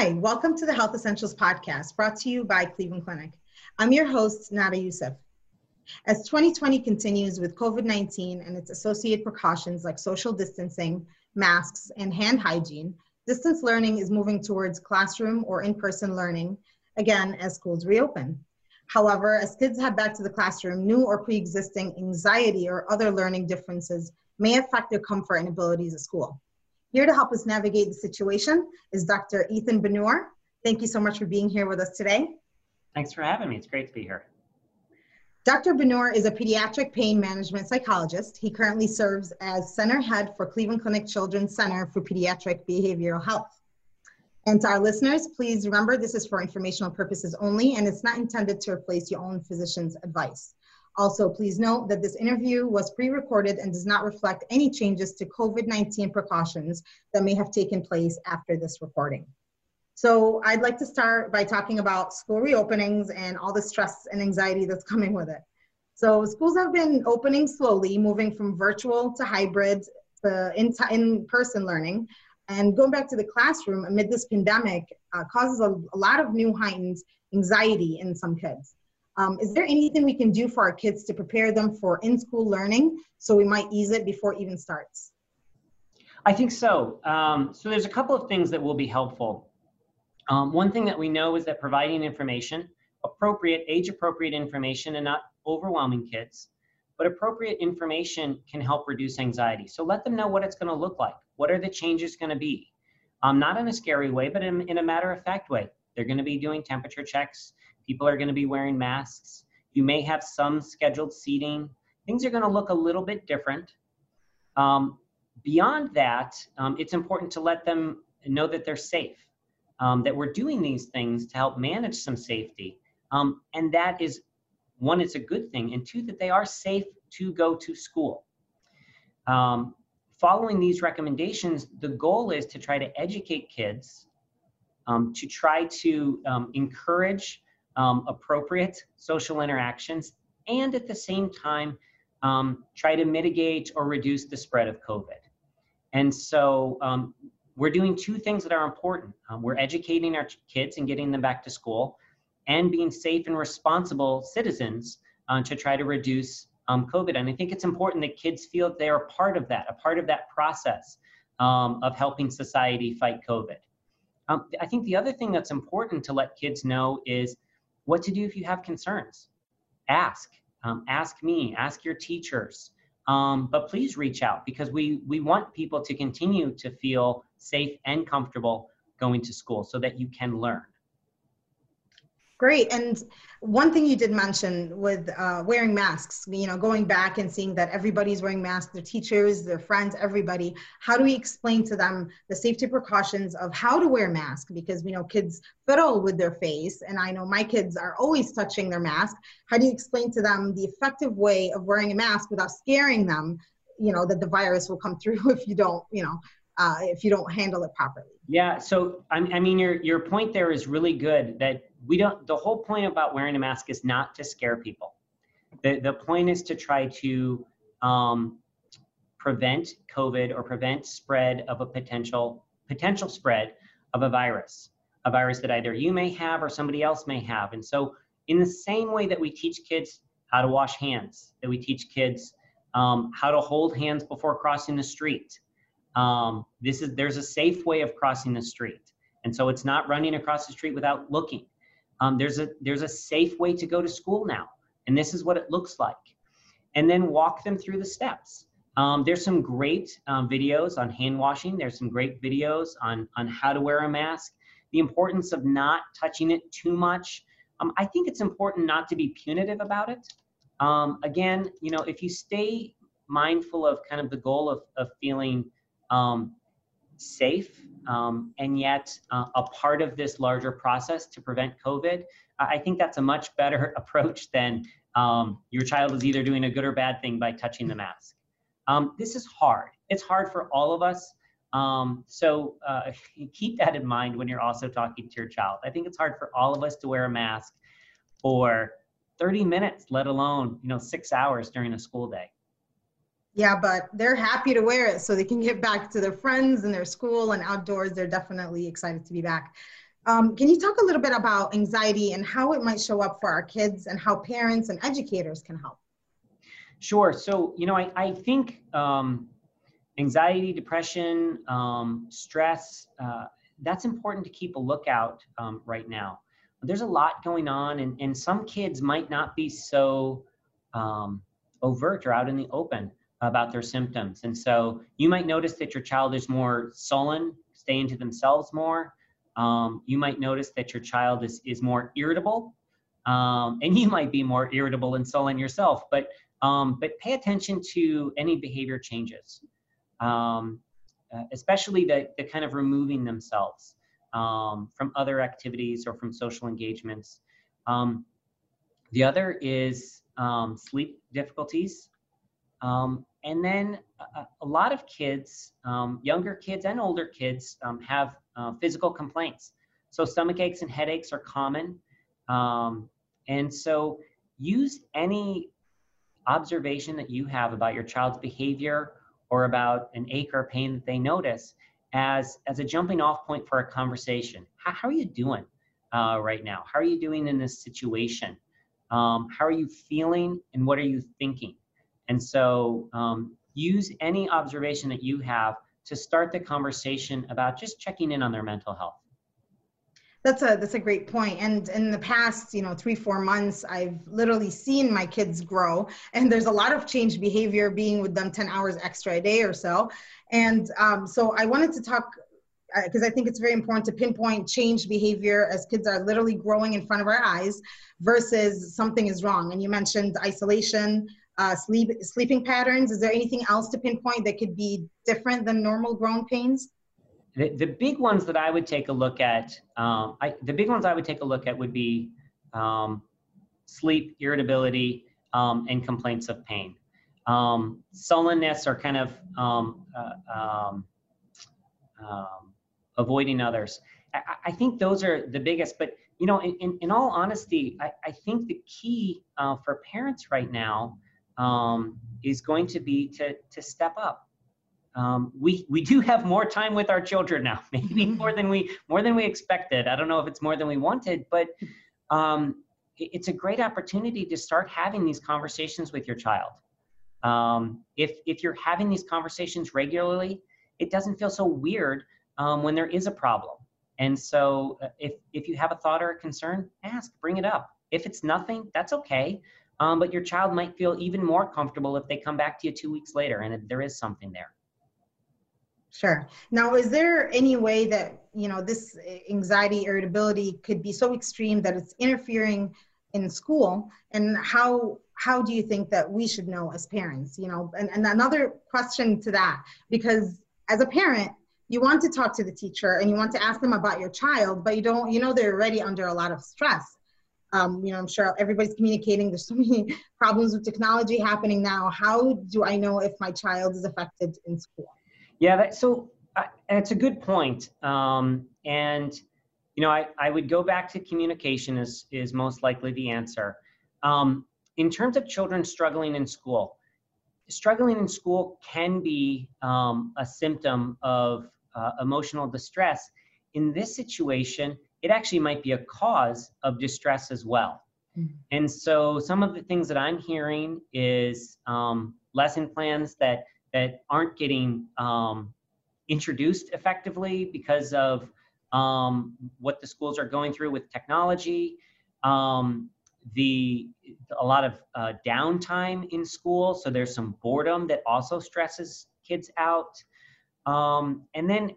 Hi, welcome to the Health Essentials Podcast brought to you by Cleveland Clinic. I'm your host, Nada Youssef. As 2020 continues with COVID 19 and its associated precautions like social distancing, masks, and hand hygiene, distance learning is moving towards classroom or in person learning, again, as schools reopen. However, as kids head back to the classroom, new or pre existing anxiety or other learning differences may affect their comfort and abilities at school. Here to help us navigate the situation is Dr. Ethan Benore. Thank you so much for being here with us today. Thanks for having me. It's great to be here. Dr. Benore is a pediatric pain management psychologist. He currently serves as center head for Cleveland Clinic Children's Center for Pediatric Behavioral Health. And to our listeners, please remember this is for informational purposes only and it's not intended to replace your own physician's advice. Also, please note that this interview was pre-recorded and does not reflect any changes to COVID-19 precautions that may have taken place after this recording. So I'd like to start by talking about school reopenings and all the stress and anxiety that's coming with it. So schools have been opening slowly, moving from virtual to hybrid to in-person learning. And going back to the classroom amid this pandemic uh, causes a, a lot of new heightened anxiety in some kids. Um, is there anything we can do for our kids to prepare them for in-school learning so we might ease it before it even starts? I think so. Um, so there's a couple of things that will be helpful. Um, one thing that we know is that providing information, appropriate, age-appropriate information and not overwhelming kids, but appropriate information can help reduce anxiety. So let them know what it's gonna look like. What are the changes gonna be? Um, not in a scary way, but in, in a matter-of-fact way. They're gonna be doing temperature checks. People are going to be wearing masks. You may have some scheduled seating. Things are going to look a little bit different. Um, beyond that, um, it's important to let them know that they're safe, um, that we're doing these things to help manage some safety. Um, and that is, one, it's a good thing, and two, that they are safe to go to school. Um, following these recommendations, the goal is to try to educate kids, um, to try to encourage um, appropriate social interactions, and at the same time, um, try to mitigate or reduce the spread of COVID. And so um, we're doing two things that are important. Um, we're educating our kids and getting them back to school, and being safe and responsible citizens uh, to try to reduce um, COVID. And I think it's important that kids feel that they are part of that, a part of that process um, of helping society fight COVID. Um, I think the other thing that's important to let kids know is what to do if you have concerns. Ask. Um, ask me, ask your teachers. Um, but please reach out because we, we want people to continue to feel safe and comfortable going to school so that you can learn. Great. And one thing you did mention with uh, wearing masks, you know, going back and seeing that everybody's wearing masks, their teachers, their friends, everybody. How do we explain to them the safety precautions of how to wear mask? Because we know kids fiddle with their face, and I know my kids are always touching their mask. How do you explain to them the effective way of wearing a mask without scaring them? You know that the virus will come through if you don't, you know, uh, if you don't handle it properly. Yeah. So I, I mean, your your point there is really good. That we don't. The whole point about wearing a mask is not to scare people. The the point is to try to um, prevent COVID or prevent spread of a potential potential spread of a virus, a virus that either you may have or somebody else may have. And so, in the same way that we teach kids how to wash hands, that we teach kids um, how to hold hands before crossing the street, um, this is there's a safe way of crossing the street and so it's not running across the street without looking um, there's a there's a safe way to go to school now and this is what it looks like. And then walk them through the steps. Um, there's some great um, videos on hand washing. There's some great videos on on how to wear a mask. The importance of not touching it too much. Um, i think it's important not to be punitive about it. Um, again you know if you stay mindful of kind of the goal of, of feeling um, safe um, and yet uh, a part of this larger process to prevent COVID, I think that's a much better approach than um, your child is either doing a good or bad thing by touching the mask. Um, this is hard. It's hard for all of us. Um, so uh, keep that in mind when you're also talking to your child. I think it's hard for all of us to wear a mask for 30 minutes, let alone you know six hours during a school day. Yeah, but they're happy to wear it so they can get back to their friends and their school and outdoors. They're definitely excited to be back. Um, can you talk a little bit about anxiety and how it might show up for our kids and how parents and educators can help? Sure. So, you know, I, I think um, anxiety, depression, um, stress, uh, that's important to keep a lookout um, right now. There's a lot going on, and, and some kids might not be so um, overt or out in the open about their symptoms. And so you might notice that your child is more sullen, staying to themselves more. Um, you might notice that your child is, is more irritable, um, and you might be more irritable and sullen yourself. But um, but pay attention to any behavior changes, um, uh, especially the, the kind of removing themselves um, from other activities or from social engagements. Um, the other is sleep difficulties. Um, and then a, a, lot of kids, younger kids and older kids, have uh, physical complaints. So stomach aches and headaches are common. and so use any observation that you have about your child's behavior or about an ache or pain that they notice as, as a jumping off point for a conversation. How, how are you doing uh, right now? How are you doing in this situation? Um, how are you feeling and what are you thinking? And so um, use any observation that you have to start the conversation about just checking in on their mental health. That's a that's a great point. And in the past, you know, three four months, I've literally seen my kids grow, and there's a lot of change behavior being with them ten hours extra a day or so. And um, so I wanted to talk because uh, I think it's very important to pinpoint change behavior as kids are literally growing in front of our eyes versus something is wrong. And you mentioned isolation, uh, sleep sleeping patterns. Is there anything else to pinpoint that could be different than normal growing pains? The, the big ones that I would take a look at, um, I, the big ones I would take a look at would be um, sleep, irritability, um, and complaints of pain. Um, sullenness or kind of um, uh, um, avoiding others. I, I, think those are the biggest, but you know, in, in, in all honesty, I, I, think the key uh, for parents right now is going to be to, to step up um, we we do have more time with our children now, maybe mm-hmm. more than we more than we expected. I don't know if it's more than we wanted, but um, it, it's a great opportunity to start having these conversations with your child. Um, if if you're having these conversations regularly, it doesn't feel so weird um, when there is a problem. And so, uh, if if you have a thought or a concern, ask, bring it up. If it's nothing, that's okay. Um, but your child might feel even more comfortable if they come back to you two weeks later and there is something there. Sure. Now, is there any way that, you know, this anxiety, irritability could be so extreme that it's interfering in school? And how how do you think that we should know as parents? You know, and, and another question to that, because as a parent, you want to talk to the teacher and you want to ask them about your child, but you don't, you know, they're already under a lot of stress. Um, you know, I'm sure everybody's communicating. There's so many problems with technology happening now. How do I know if my child is affected in school? Yeah, that, so it's a good point. Um, and, you know, I, I would go back to communication is, is most likely the answer. Um, in terms of children struggling in school, struggling in school can be um, a symptom of uh, emotional distress. In this situation, it actually might be a cause of distress as well. Mm-hmm. And so some of the things that I'm hearing is um, lesson plans that that aren't getting um, introduced effectively because of um, what the schools are going through with technology, um, the a lot of uh, downtime in school. So there's some boredom that also stresses kids out, um, and then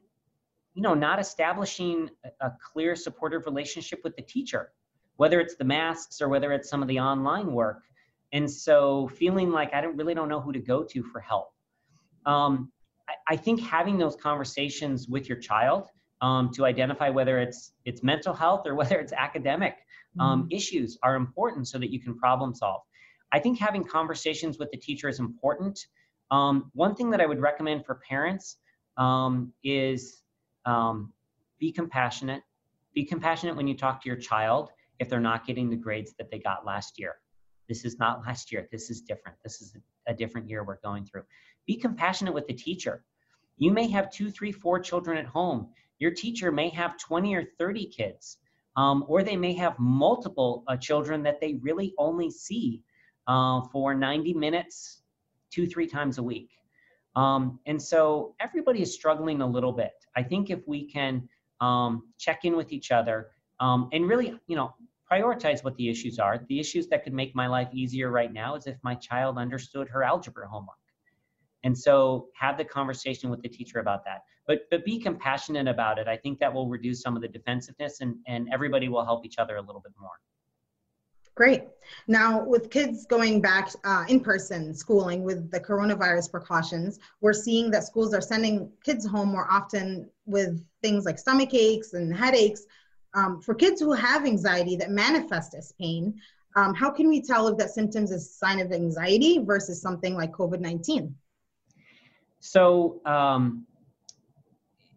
you know not establishing a, clear supportive relationship with the teacher, whether it's the masks or whether it's some of the online work. And so feeling like I don't really don't know who to go to for help. Um, I, I think having those conversations with your child um, to identify whether it's it's mental health or whether it's academic um, mm-hmm. issues are important so that you can problem solve. I think having conversations with the teacher is important. Um, one thing that I would recommend for parents um, is um, be compassionate. Be compassionate when you talk to your child if they're not getting the grades that they got last year. This is not last year. This is different. This is a different year we're going through. Be compassionate with the teacher. You may have two, three, four children at home. Your teacher may have 20 or 30 kids, um, or they may have multiple uh, children that they really only see uh, for 90 minutes, two, three times a week. Um, and so everybody is struggling a little bit. I think if we can um, check in with each other um, and really, you know, prioritize what the issues are. The issues that could make my life easier right now is if my child understood her algebra homework. And so have the conversation with the teacher about that. But but be compassionate about it. I think that will reduce some of the defensiveness and, and everybody will help each other a little bit more. Great. Now, with kids going back uh, in person schooling with the coronavirus precautions, we're seeing that schools are sending kids home more often with things like stomach aches and headaches. Um, for kids who have anxiety that manifest as pain, um, how can we tell if that symptoms is a sign of anxiety versus something like COVID 19? So, um,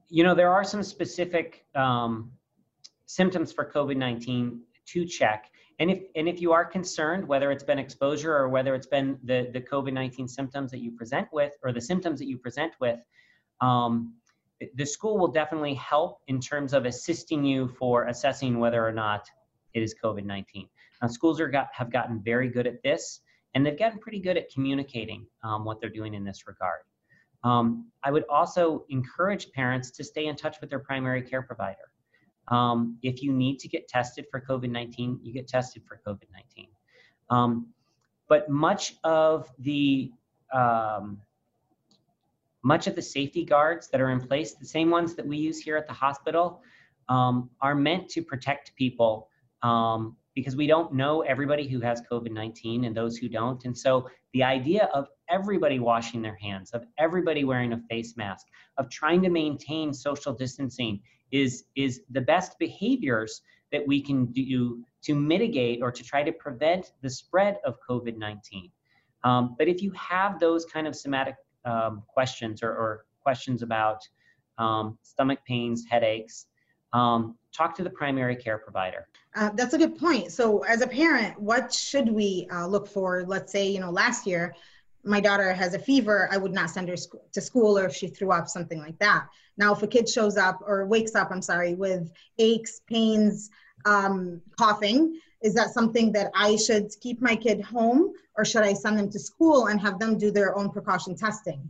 you know, there are some specific um, symptoms for COVID 19 to check. And if, and if you are concerned, whether it's been exposure or whether it's been the, the COVID 19 symptoms that you present with, or the symptoms that you present with, um, the school will definitely help in terms of assisting you for assessing whether or not it is COVID 19. Now, schools are got, have gotten very good at this, and they've gotten pretty good at communicating um, what they're doing in this regard. Um, I would also encourage parents to stay in touch with their primary care provider. Um, if you need to get tested for COVID 19, you get tested for COVID 19. Um, but much of the um, much of the safety guards that are in place, the same ones that we use here at the hospital, um, are meant to protect people um, because we don't know everybody who has COVID 19 and those who don't. And so the idea of everybody washing their hands, of everybody wearing a face mask, of trying to maintain social distancing is, is the best behaviors that we can do to mitigate or to try to prevent the spread of COVID 19. Um, but if you have those kind of somatic um, questions or, or, questions about um, stomach pains, headaches, um, talk to the primary care provider. Uh, that's a good point. So, as a parent, what should we uh, look for? Let's say, you know, last year my daughter has a fever, I would not send her to school or if she threw up, something like that. Now, if a kid shows up or wakes up, I'm sorry, with aches, pains, um, coughing, is that something that I should keep my kid home or should I send them to school and have them do their own precaution testing?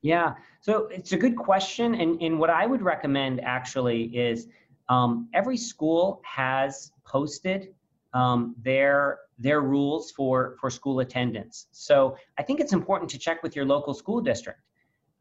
Yeah, so it's a good question. And, and what I would recommend actually is um, every school has posted um, their their rules for for school attendance. So I think it's important to check with your local school district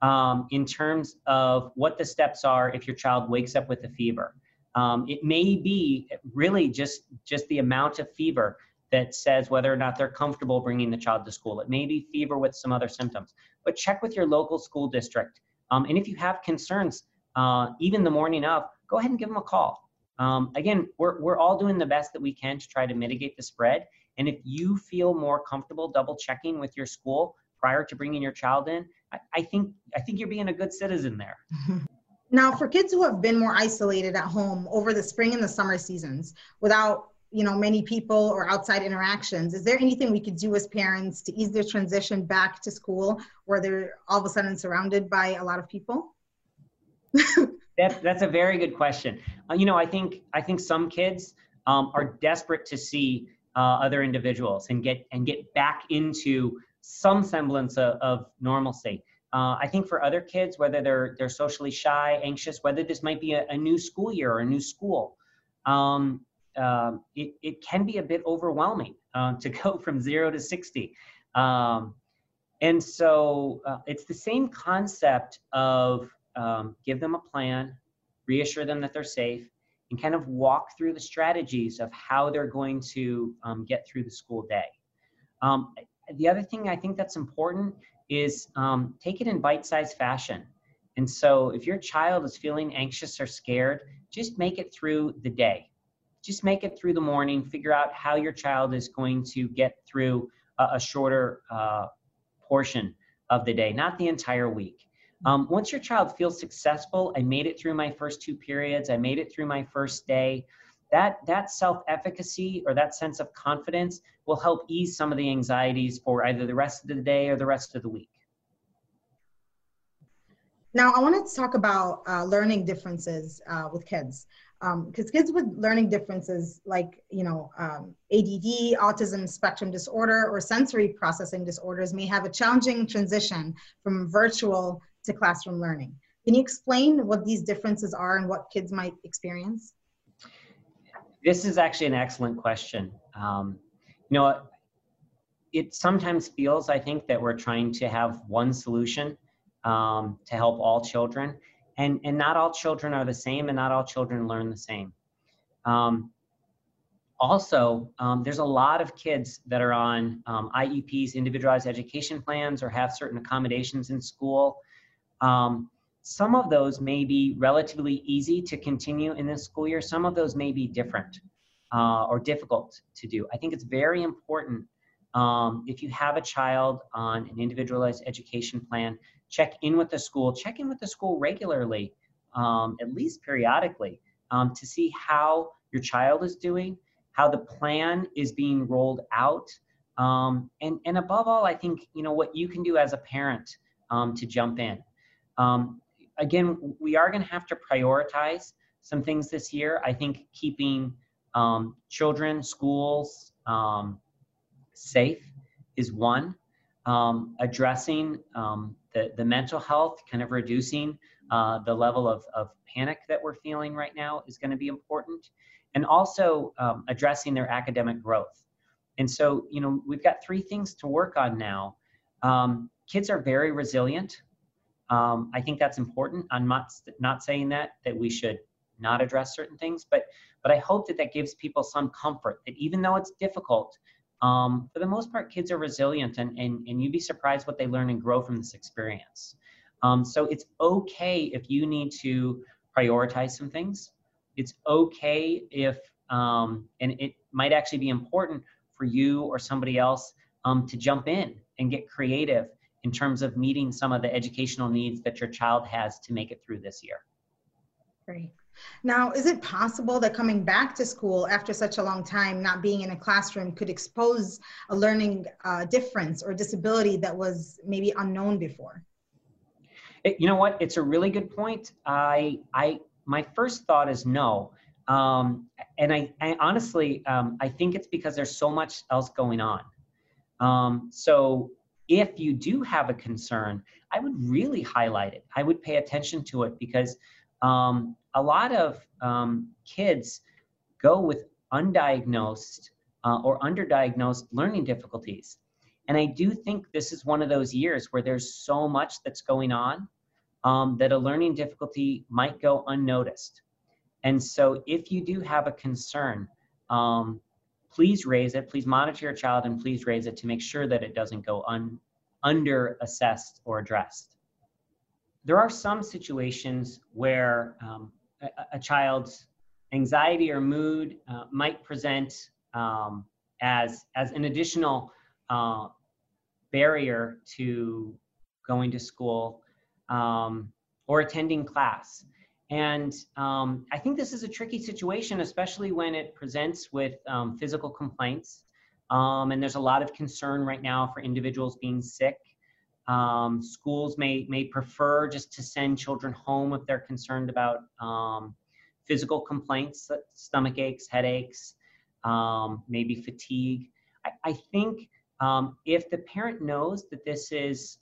um, in terms of what the steps are if your child wakes up with a fever. Um, it may be really just just the amount of fever that says whether or not they're comfortable bringing the child to school. It may be fever with some other symptoms, but check with your local school district. Um, and if you have concerns, uh, even the morning of, go ahead and give them a call. Um, again, we're, we're all doing the best that we can to try to mitigate the spread. And if you feel more comfortable double checking with your school prior to bringing your child in, I, I think I think you're being a good citizen there. Now, for kids who have been more isolated at home over the spring and the summer seasons, without you know many people or outside interactions, is there anything we could do as parents to ease their transition back to school, where they're all of a sudden surrounded by a lot of people? That's that's a very good question. Uh, you know, I think I think some kids um, are desperate to see uh, other individuals and get and get back into some semblance of, of normalcy. Uh, I think for other kids, whether they're they're socially shy, anxious, whether this might be a, a new school year or a new school, um, uh, it it can be a bit overwhelming uh, to go from zero to sixty. Um, and so uh, it's the same concept of um, give them a plan, reassure them that they're safe, and kind of walk through the strategies of how they're going to um, get through the school day. Um, the other thing I think that's important is um, take it in bite-sized fashion. And so if your child is feeling anxious or scared, just make it through the day. Just make it through the morning. Figure out how your child is going to get through a, a shorter uh, portion of the day, not the entire week. Um, once your child feels successful, I made it through my first two periods, I made it through my first day, that, that self-efficacy or that sense of confidence will help ease some of the anxieties for either the rest of the day or the rest of the week. Now, I wanted to talk about uh, learning differences uh, with kids because um, kids with learning differences like you know um, ADD, autism spectrum disorder, or sensory processing disorders may have a challenging transition from virtual to classroom learning. Can you explain what these differences are and what kids might experience? This is actually an excellent question. Um, you know, it sometimes feels, I think, that we're trying to have one solution um, to help all children and and not all children are the same and not all children learn the same um, also um, there's a lot of kids that are on um, ieps individualized education plans or have certain accommodations in school um, some of those may be relatively easy to continue in this school year some of those may be different uh, or difficult to do i think it's very important um, if you have a child on an individualized education plan check in with the school, check in with the school regularly, um, at least periodically, um, to see how your child is doing, how the plan is being rolled out, um, and, and above all, I think, you know, what you can do as a parent um, to jump in. Um, again, we are gonna have to prioritize some things this year. I think keeping um, children, schools safe is one. addressing the, the mental health, kind of reducing uh, the level of, of panic that we're feeling right now is going to be important. And also um, addressing their academic growth. And so, you know, we've got three things to work on now. Um, kids are very resilient. Um, I think that's important. I'm not, not saying that, that we should not address certain things, but, but I hope that that gives people some comfort that even though it's difficult, um, for the most part, kids are resilient and, and, and you'd be surprised what they learn and grow from this experience. Um, so it's okay if you need to prioritize some things. It's okay if, um, and it might actually be important for you or somebody else um, to jump in and get creative in terms of meeting some of the educational needs that your child has to make it through this year. Great. Now, is it possible that coming back to school after such a long time, not being in a classroom, could expose a learning uh, difference or disability that was maybe unknown before? It, you know what? It's a really good point. I, I, my first thought is no. Um, and I, I honestly, um, I think it's because there's so much else going on. Um, so if you do have a concern, I would really highlight it. I would pay attention to it because um, a lot of um, kids go with undiagnosed uh, or underdiagnosed learning difficulties. And I do think this is one of those years where there's so much that's going on um, that a learning difficulty might go unnoticed. And so if you do have a concern, um, please raise it, please monitor your child and please raise it to make sure that it doesn't go un, under assessed or addressed. There are some situations where um, a, a child's anxiety or mood uh, might present um, as, as an additional uh, barrier to going to school um, or attending class. And um, I think this is a tricky situation, especially when it presents with um, physical complaints. Um, and there's a lot of concern right now for individuals being sick. Um, schools may, may prefer just to send children home if they're concerned about um, physical complaints, stomach aches, headaches, um, maybe fatigue. I, I think if the parent knows that this is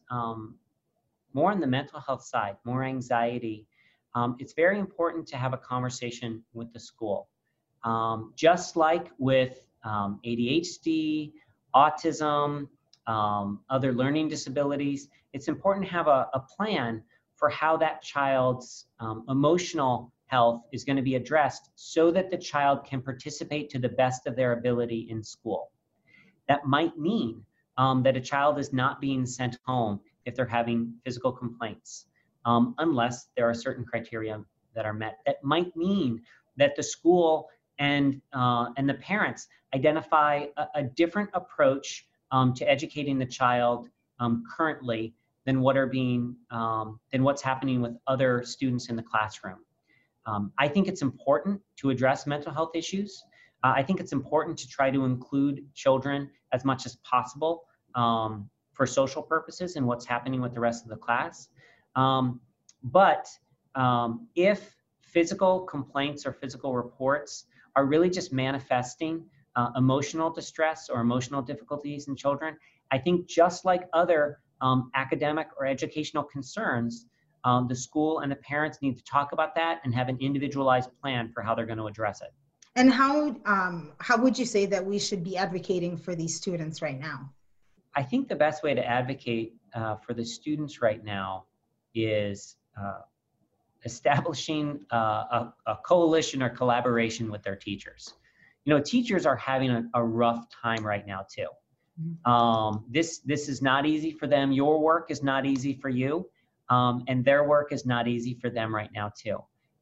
more on the mental health side, more anxiety, um, it's very important to have a conversation with the school. just like with ADHD, autism, um, other learning disabilities, it's important to have a, a plan for how that child's um, emotional health is going to be addressed so that the child can participate to the best of their ability in school. That might mean um, that a child is not being sent home if they're having physical complaints. Um, unless there are certain criteria that are met. That might mean that the school and uh, and the parents identify a, a different approach um, to educating the child um, currently than what are being um, than what's happening with other students in the classroom. Um, I think it's important to address mental health issues. Uh, I think it's important to try to include children as much as possible um, for social purposes and what's happening with the rest of the class. Um, but um, if physical complaints or physical reports are really just manifesting uh, emotional distress or emotional difficulties in children, I think just like other um, academic or educational concerns, um, the school and the parents need to talk about that and have an individualized plan for how they're going to address it. And how um, how would you say that we should be advocating for these students right now? I think the best way to advocate uh, for the students right now is uh, establishing uh, a, a, coalition or collaboration with their teachers. You know, teachers are having a, a rough time right now too. Mm-hmm. Um, this this is not easy for them. Your work is not easy for you, um, and their work is not easy for them right now too.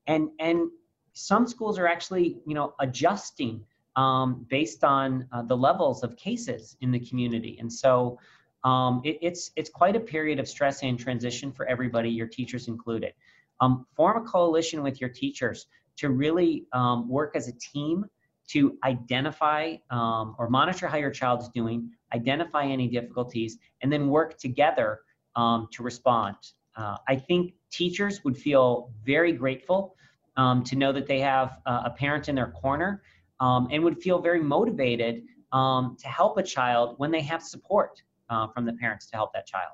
And and some schools are actually you know adjusting um, based on uh, the levels of cases in the community. And so um, it, it's, it's quite a period of stress and transition for everybody, your teachers included. Um, form a coalition with your teachers to really um, work as a team to identify um, or monitor how your child is doing, identify any difficulties, and then work together um, to respond. Uh, I think teachers would feel very grateful um, to know that they have uh, a parent in their corner and would feel very motivated to help a child when they have support uh, from the parents to help that child.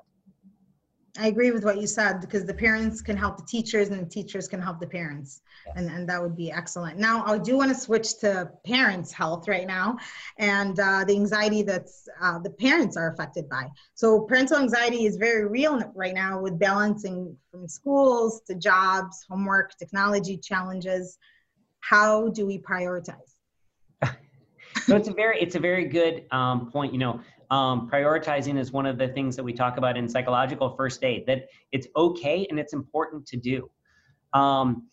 I agree with what you said because the parents can help the teachers and the teachers can help the parents. Yes. And, and that would be excellent. Now, I do want to switch to parents' health right now and uh, the anxiety that's uh, the parents are affected by. So, parental anxiety is very real right now with balancing from schools to jobs, homework, technology challenges. How do we prioritize? so it's a very it's a very good um, point. You know, um, prioritizing is one of the things that we talk about in psychological first aid. That it's okay and it's important to do. Um,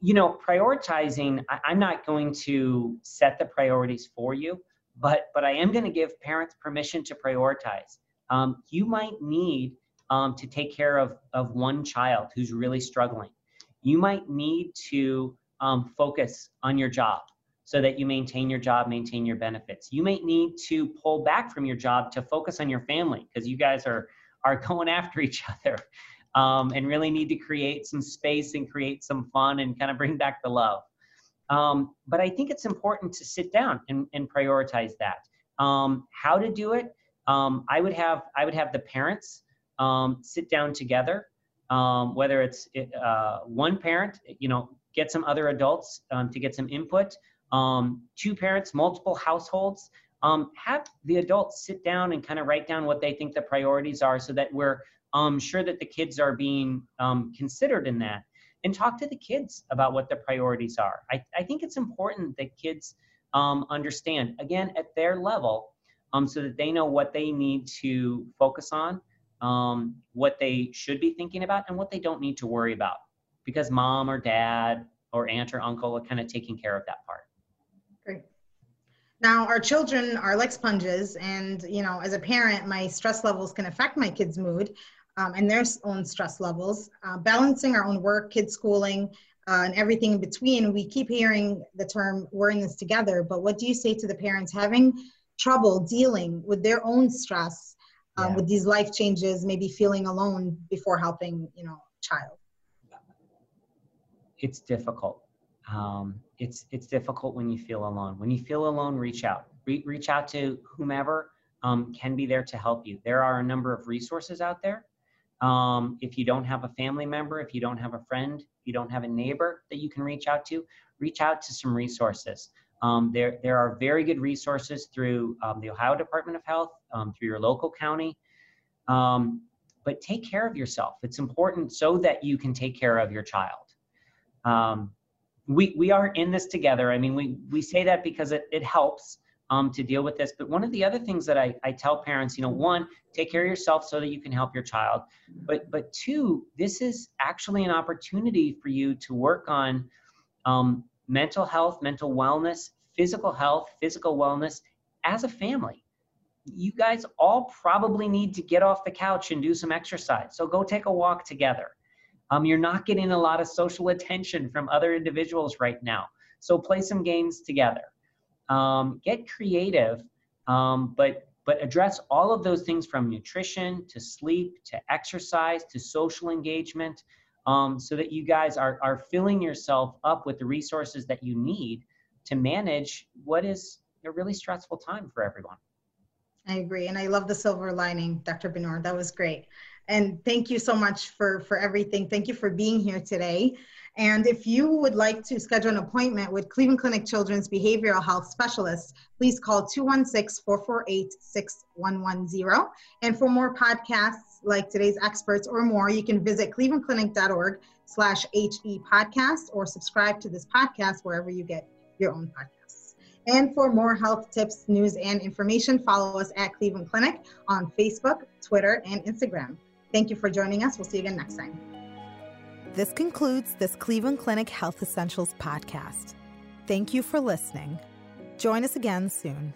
you know, prioritizing. I, I'm not going to set the priorities for you, but but I am going to give parents permission to prioritize. Um, you might need um, to take care of of one child who's really struggling. You might need to um, focus on your job so that you maintain your job, maintain your benefits. You may need to pull back from your job to focus on your family because you guys are are going after each other um, and really need to create some space and create some fun and kind of bring back the love. Um, but I think it's important to sit down and, and prioritize that. Um, how to do it? Um, I would have I would have the parents um, sit down together, um, whether it's uh, one parent, you know, get some other adults to get some input um, two parents, multiple households, um, have the adults sit down and kind of write down what they think the priorities are so that we're um, sure that the kids are being um, considered in that. And talk to the kids about what the priorities are. I, I think it's important that kids um, understand, again, at their level, um, so that they know what they need to focus on, um, what they should be thinking about, and what they don't need to worry about. Because mom or dad or aunt or uncle are kind of taking care of that part. Now, our children are like sponges, and you know, as a parent, my stress levels can affect my kids' mood um, and their own stress levels. Uh, balancing our own work, kids' schooling, uh, and everything in between, we keep hearing the term "we're in this together." But what do you say to the parents having trouble dealing with their own stress, um, yeah. with these life changes, maybe feeling alone before helping, you know, child? It's difficult um, it's it's difficult when you feel alone. When you feel alone, reach out. Re- reach out to whomever um, can be there to help you. There are a number of resources out there. Um, if you don't have a family member, if you don't have a friend, you don't have a neighbor that you can reach out to, reach out to some resources. Um, there, there are very good resources through um, the Ohio Department of Health, um, through your local county. But take care of yourself. It's important so that you can take care of your child. Um, we we are in this together. I mean, we we say that because it it helps, um, to deal with this. But one of the other things that I, I tell parents, you know, one, take care of yourself so that you can help your child. But but two, this is actually an opportunity for you to work on um, mental health, mental wellness, physical health, physical wellness as a family. You guys all probably need to get off the couch and do some exercise. So go take a walk together. Um, you're not getting a lot of social attention from other individuals right now. So play some games together um, get creative, um, but but address all of those things from nutrition to sleep to exercise to social engagement, um, so that you guys are are filling yourself up with the resources that you need to manage what is a really stressful time for everyone. I agree, and I love the silver lining, Dr. Benore. That was great, and thank you so much for for everything. Thank you for being here today. And if you would like to schedule an appointment with Cleveland Clinic Children's Behavioral Health Specialist, please call 216-448-6110. And for more podcasts like today's experts or more, you can visit clevelandclinic.org slash HE podcast or subscribe to this podcast wherever you get your own podcasts. And for more health tips, news, and information, follow us at Cleveland Clinic on Facebook, Twitter, and Instagram. Thank you for joining us. We'll see you again next time. This concludes this Cleveland Clinic Health Essentials podcast. Thank you for listening. Join us again soon.